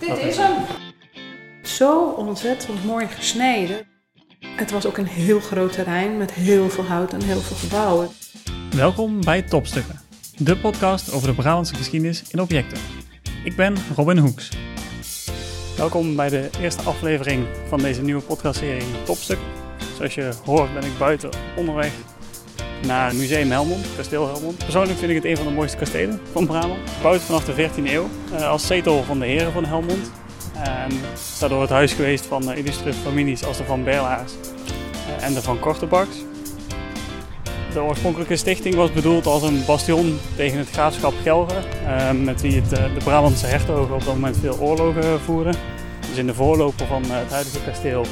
Dit is hem. Zo ontzettend mooi gesneden. Het was ook een heel groot terrein met heel veel hout en heel veel gebouwen. Welkom bij Topstukken, de podcast over de Brabantse geschiedenis in objecten. Ik ben Robin Hoeks. Welkom bij de eerste aflevering van deze nieuwe podcastserie Topstuk. Zoals je hoort ben ik buiten onderweg naar Museum Helmond, kasteel Helmond. Persoonlijk vind ik het een van de mooiste kastelen van Brabant. Gebouwd vanaf de 14e eeuw eh, als zetel van de heren van Helmond. En is daardoor het huis geweest van uh, illustre families als de Van Berlaars uh, en de Van Kortebaks. De oorspronkelijke stichting was bedoeld als een bastion tegen het graafschap Gelre, met wie het, de Brabantse hertogen op dat moment veel oorlogen voerden. Dus in de voorloper van het huidige kasteel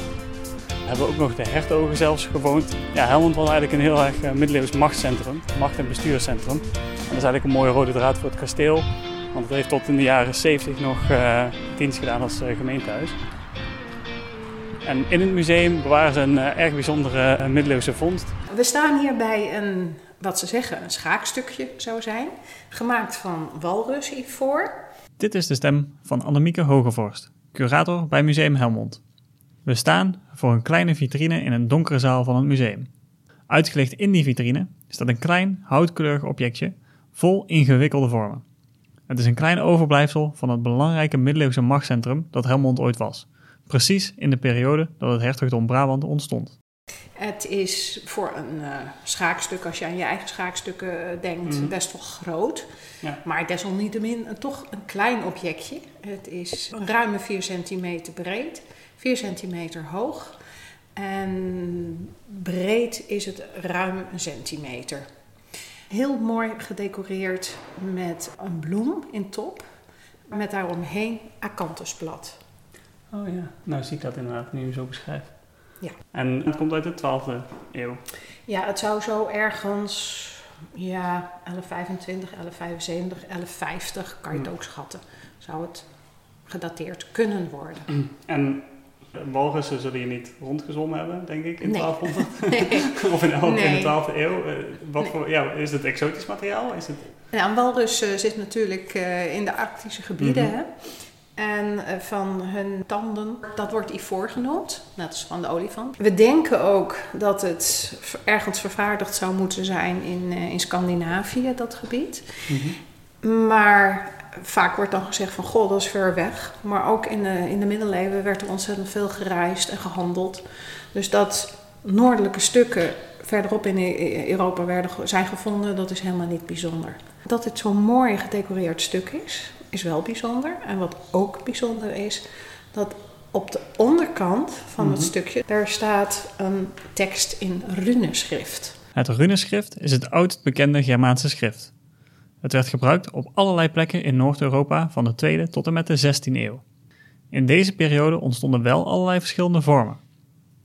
hebben ook nog de hertogen zelfs gewoond. Ja, Helmond was eigenlijk een heel erg middeleeuws machtscentrum, macht- en bestuurscentrum. En dat is eigenlijk een mooie rode draad voor het kasteel. Want het heeft tot in de jaren 70 nog uh, dienst gedaan als uh, gemeentehuis. En in het museum bewaren ze een uh, erg bijzondere middeleeuwse vondst. We staan hier bij een, wat ze zeggen, een schaakstukje zou zijn. Gemaakt van walrus voor. Dit is de stem van Annemieke Hogevorst, curator bij Museum Helmond. We staan voor een kleine vitrine in een donkere zaal van het museum. Uitgelegd in die vitrine staat een klein houtkleurig objectje vol ingewikkelde vormen. Het is een klein overblijfsel van het belangrijke middeleeuwse machtscentrum dat Helmond ooit was. Precies in de periode dat het hertogdom Brabant ontstond. Het is voor een uh, schaakstuk, als je aan je eigen schaakstukken denkt, mm. best wel groot. Ja. Maar desalniettemin toch een klein objectje. Het is een ruime 4 centimeter breed, 4 centimeter hoog. En breed is het ruim een centimeter. Heel mooi gedecoreerd met een bloem in top. Met daaromheen akanthusblad. Oh ja, nou zie ik dat inderdaad nu zo beschrijft. Ja. En het komt uit de 12e eeuw. Ja, het zou zo ergens, ja, 1125, 1175, 1150, kan je het ook schatten, zou het gedateerd kunnen worden. En walrussen zullen je niet rondgezwommen hebben, denk ik, in Nee. 1200. Nee. of in, de 12e eeuw. Eh, Wat voor, ja, is het exotisch materiaal? Is het... Ja, een walrus eh, zit natuurlijk eh, in de arctische gebieden. Mhm. hè? En van hun tanden, dat wordt ivoor genoemd, net als van de olifant. We denken ook dat het ergens vervaardigd zou moeten zijn in, in Scandinavië, dat gebied. Maar vaak wordt dan gezegd van, goh, dat is ver weg. Maar ook in de, in de middeleeuwen werd er ontzettend veel gereisd en gehandeld. Dus dat noordelijke stukken verderop in E- Europa werden, zijn gevonden, dat is helemaal niet bijzonder. Dat het zo'n mooi gedecoreerd stuk is, is wel bijzonder. En wat ook bijzonder is, dat op de onderkant van het Mhm. stukje, daar staat een tekst in runeschrift. Het runeschrift is het oudst bekende Germaanse schrift. Het werd gebruikt op allerlei plekken in Noord-Europa van de 2e tot en met de 16e eeuw. In deze periode ontstonden wel allerlei verschillende vormen.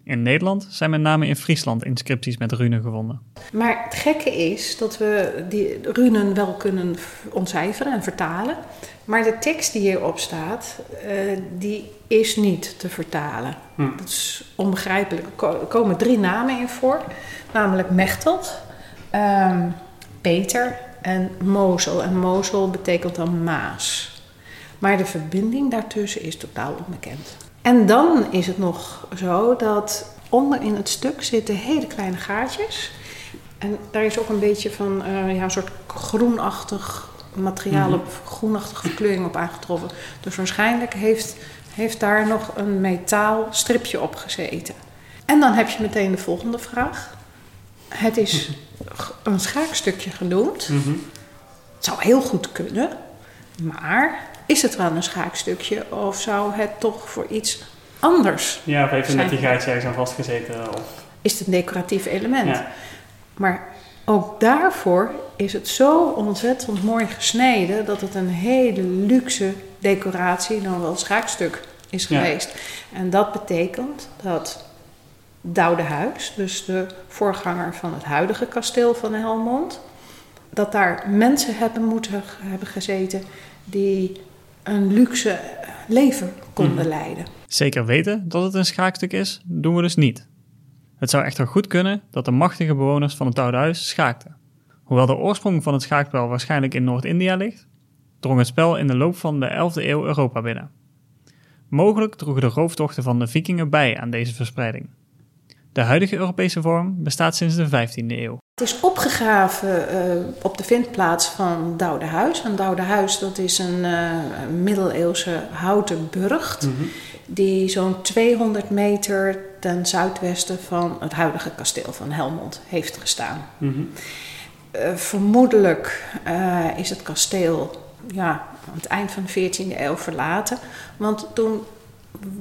In Nederland zijn met name in Friesland inscripties met runen gevonden. Maar het gekke is dat we die runen wel kunnen ontcijferen en vertalen. Maar de tekst die hierop staat, eh, die is niet te vertalen. Hm. Dat is onbegrijpelijk. Er er komen drie namen in voor. Namelijk Mechtelt, ehm, Peter en Mozel. En Mozel betekent dan Maas. Maar de verbinding daartussen is totaal onbekend. En dan is het nog zo dat onder in het stuk zitten hele kleine gaatjes. En daar is ook een beetje van eh, ja, een soort groenachtig materiaal Mhm. op, groenachtige verkleuring op aangetroffen. Dus waarschijnlijk heeft, heeft daar nog een metaal stripje op gezeten. En dan heb je meteen de volgende vraag. Het is een schaakstukje genoemd. Het zou heel goed kunnen, maar is het wel een schaakstukje of zou het toch voor iets anders? Ja, of heeft er met die gaatjes ergens aan vastgezeten? Of... Is het een decoratief element? Ja. Maar ook daarvoor is het zo ontzettend mooi gesneden dat het een hele luxe decoratie, dan wel schaakstuk, is Ja. geweest. En dat betekent dat Doudehuis, dus de voorganger van het huidige kasteel van Helmond, dat daar mensen hebben moeten hebben gezeten die een luxe leven konden Mhm. leiden. Zeker weten dat het een schaakstuk is, doen we dus niet. Het zou echter goed kunnen dat de machtige bewoners van het Oude Huis schaakten. Hoewel de oorsprong van het schaakspel waarschijnlijk in Noord-India ligt, drong het spel in de loop van de 11e eeuw Europa binnen. Mogelijk droegen de rooftochten van de vikingen bij aan deze verspreiding. De huidige Europese vorm bestaat sinds de 15e eeuw. Het is opgegraven uh, op de vindplaats van Doudehuis. En Doudehuis dat is een uh, middeleeuwse houten burcht... Mm -hmm. die zo'n 200 meter ten zuidwesten van het huidige kasteel van Helmond heeft gestaan. Mm -hmm. uh, vermoedelijk is het kasteel ja, aan het eind van de 14e eeuw verlaten... want toen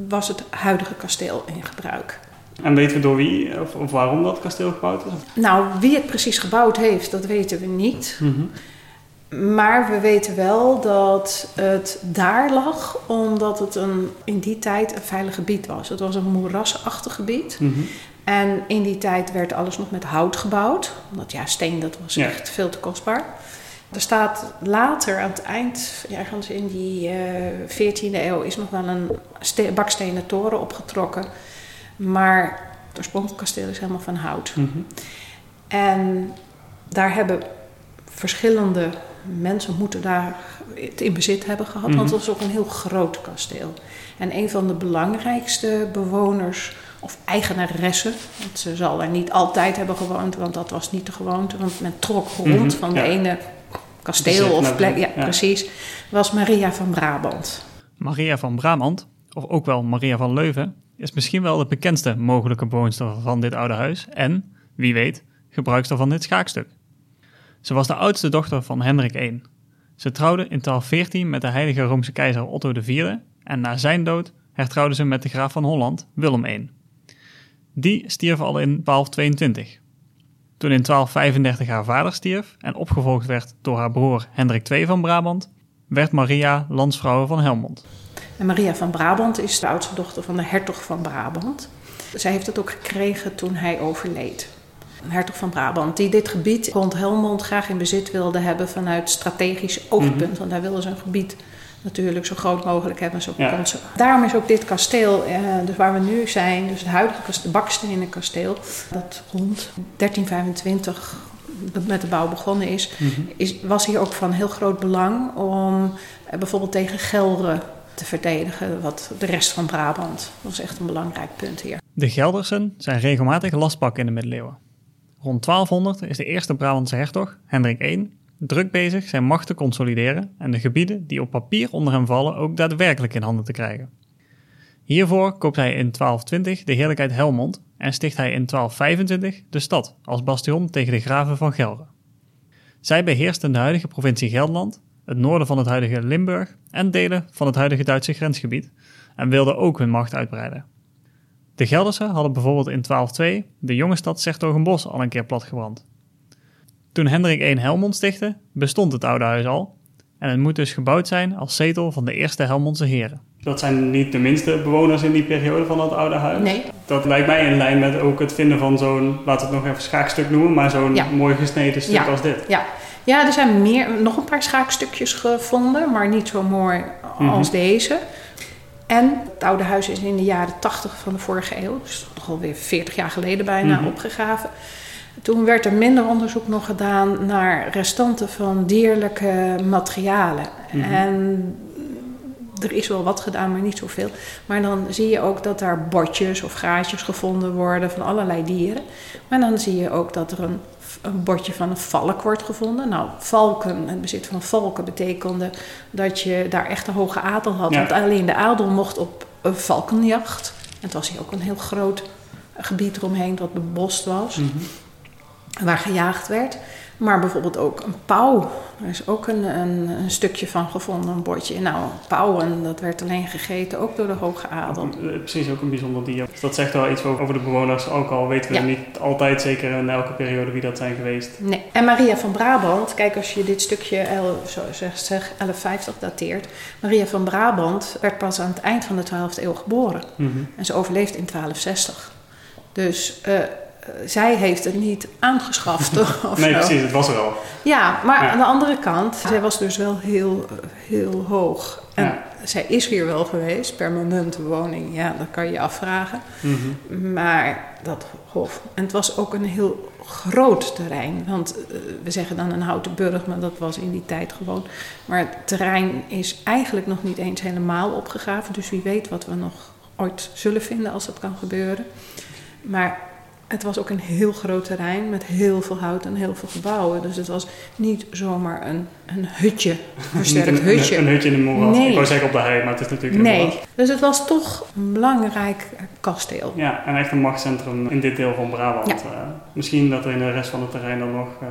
was het huidige kasteel in gebruik. En weten we door wie of, of, waarom dat kasteel gebouwd is? Nou, wie het precies gebouwd heeft, dat weten we niet. Mm -hmm. Maar we weten wel dat het daar lag omdat het een, in die tijd een veilig gebied was. Het was een moerasachtig gebied. Mm -hmm. En in die tijd werd alles nog met hout gebouwd. Omdat ja, steen dat was ja. echt veel te kostbaar. Er staat later aan het eind, ergens in die uh, 14e eeuw, is nog wel een bakstenen toren opgetrokken. Maar het oorspronkelijke kasteel is helemaal van hout. Mm -hmm. En daar hebben verschillende mensen moeten daar het in bezit hebben gehad. Mm -hmm. Want het was ook een heel groot kasteel. En een van de belangrijkste bewoners of eigenaressen. Want ze zal er niet altijd hebben gewoond, want dat was niet de gewoonte. Want men trok rond mm -hmm. van de ene kasteel of plek. Ja, ja, precies. Was Maria van Brabant. Maria van Brabant, of ook wel Maria van Leuven, is misschien wel de bekendste mogelijke bewoonster van dit oude huis en, wie weet, gebruikster van dit schaakstuk. Ze was de oudste dochter van Hendrik I. Ze trouwde in 1214 met de heilige Roomse keizer Otto IV en na zijn dood hertrouwde ze met de graaf van Holland, Willem I. Die stierf al in 1222. Toen in 1235 haar vader stierf en opgevolgd werd door haar broer Hendrik II van Brabant, werd Maria landsvrouw van Helmond. En Maria van Brabant is de oudste dochter van de hertog van Brabant. Zij heeft het ook gekregen toen hij overleed. Hertog van Brabant, die dit gebied rond Helmond graag in bezit wilde hebben vanuit strategisch oogpunt. Mm -hmm. Want hij wilde zijn gebied natuurlijk zo groot mogelijk hebben. Zo ja. Daarom is ook dit kasteel, eh, dus waar we nu zijn, dus het huidige kasteel, bakstenen kasteel, dat rond 1325 met de bouw begonnen is, mm -hmm. is, was hier ook van heel groot belang om eh, bijvoorbeeld tegen Gelre te verdedigen, wat de rest van Brabant. Dat is echt een belangrijk punt hier. De Geldersen zijn regelmatig lastpakken in de middeleeuwen. Rond 1200 is de eerste Brabantse hertog, Hendrik I, druk bezig zijn macht te consolideren en de gebieden die op papier onder hem vallen ook daadwerkelijk in handen te krijgen. Hiervoor koopt hij in 1220 de heerlijkheid Helmond en sticht hij in 1225 de stad als bastion tegen de graven van Gelre. Zij beheersten de huidige provincie Gelderland, het noorden van het huidige Limburg en delen van het huidige Duitse grensgebied en wilden ook hun macht uitbreiden. De Geldersen hadden bijvoorbeeld in 1202 de jonge stad Sertogenbos al een keer platgebrand. Toen Hendrik I Helmond stichtte, bestond het oude huis al en het moet dus gebouwd zijn als zetel van de eerste Helmondse heren. Dat zijn niet de minste bewoners in die periode van dat oude huis. Nee. Dat lijkt mij in lijn met ook het vinden van zo'n, laten we het nog even schaakstuk noemen, maar zo'n ja. mooi gesneden stuk ja. als dit. Ja. ja, er zijn meer, nog een paar schaakstukjes gevonden, maar niet zo mooi als mm -hmm. deze. En het oude huis is in de jaren 80 van de vorige eeuw, dus toch alweer 40 jaar geleden bijna, mm -hmm. opgegraven. Toen werd er minder onderzoek nog gedaan naar restanten van dierlijke materialen. Mm -hmm. En er is wel wat gedaan, maar niet zoveel. Maar dan zie je ook dat daar bordjes of gaatjes gevonden worden van allerlei dieren. Maar dan zie je ook dat er een, een bordje van een valk wordt gevonden. Nou, valken, het bezit van valken betekende dat je daar echt een hoge adel had. Ja. Want alleen de adel mocht op een valkenjacht. En het was hier ook een heel groot gebied eromheen dat bebost was. Mm -hmm waar gejaagd werd. Maar bijvoorbeeld ook een pauw. Er is ook een, een, een stukje van gevonden, een bordje. Nou, pauwen, dat werd alleen gegeten, ook door de hoge adel. Precies, ook een bijzonder dier. Dus dat zegt wel iets over de bewoners, ook al weten we ja. niet altijd zeker in elke periode wie dat zijn geweest. Nee. En Maria van Brabant, kijk als je dit stukje, zo zeg, zeg 1150 dateert. Maria van Brabant werd pas aan het eind van de 12e eeuw geboren. Mm -hmm. En ze overleeft in 1260. Dus... Uh, zij heeft het niet aangeschaft. Of nee, zo. precies, het was er al. Ja, maar ja. aan de andere kant, zij was dus wel heel, heel hoog. En zij is hier wel geweest, permanente woning, ja, dat kan je je afvragen. Mhm. Maar dat hof. En het was ook een heel groot terrein. Want eh, we zeggen dan een houten burg, maar dat was in die tijd gewoon. Maar het terrein is eigenlijk nog niet eens helemaal opgegraven. Dus wie weet wat we nog ooit zullen vinden als dat kan gebeuren. Maar het was ook een heel groot terrein met heel veel hout en heel veel gebouwen. Dus het was niet zomaar een, een hutje, een versterkt een, hutje. Een, hutje in de moeras. Nee. Ik wou zeggen op de hei, maar het is natuurlijk de Nee, moeras. dus het was toch een belangrijk kasteel. Ja, en echt een machtscentrum in dit deel van Brabant. Ja. Eh, misschien dat er in de rest van het terrein dan nog eh,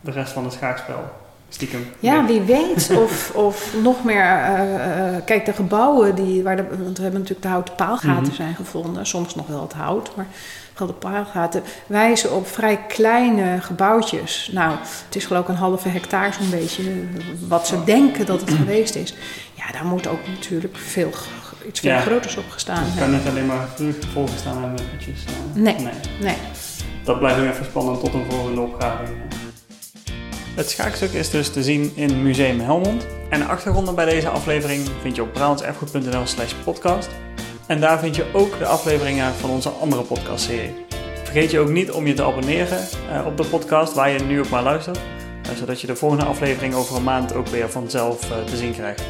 de rest van het schaakspel stiekem. Ja, wie weet of, of nog meer. eh, eh, kijk, de gebouwen die. Waar de, want we hebben natuurlijk de houten paalgaten Mhm. zijn gevonden. Soms nog wel het hout, maar de paalgaten wijzen op vrij kleine gebouwtjes. Nou, het is geloof ik een halve hectare zo'n beetje. Wat ze denken dat het geweest is. Ja, daar moet ook natuurlijk veel, iets veel Ja. groters op gestaan Het kan hebben. net alleen maar volgestaan hebben eh. Nee. nee. Nee. Dat blijft nog even spannend tot een volgende opgraving. Het schaakstuk is dus te zien in Museum Helmond. En achtergronden bij deze aflevering vind je op brabantserfgoed.nl slash podcast. En daar vind je ook de afleveringen van onze andere podcastserie. Vergeet je ook niet om je te abonneren eh, op de podcast waar je nu ook maar luistert. eh, zodat je de volgende aflevering over een maand ook weer vanzelf eh, te zien krijgt.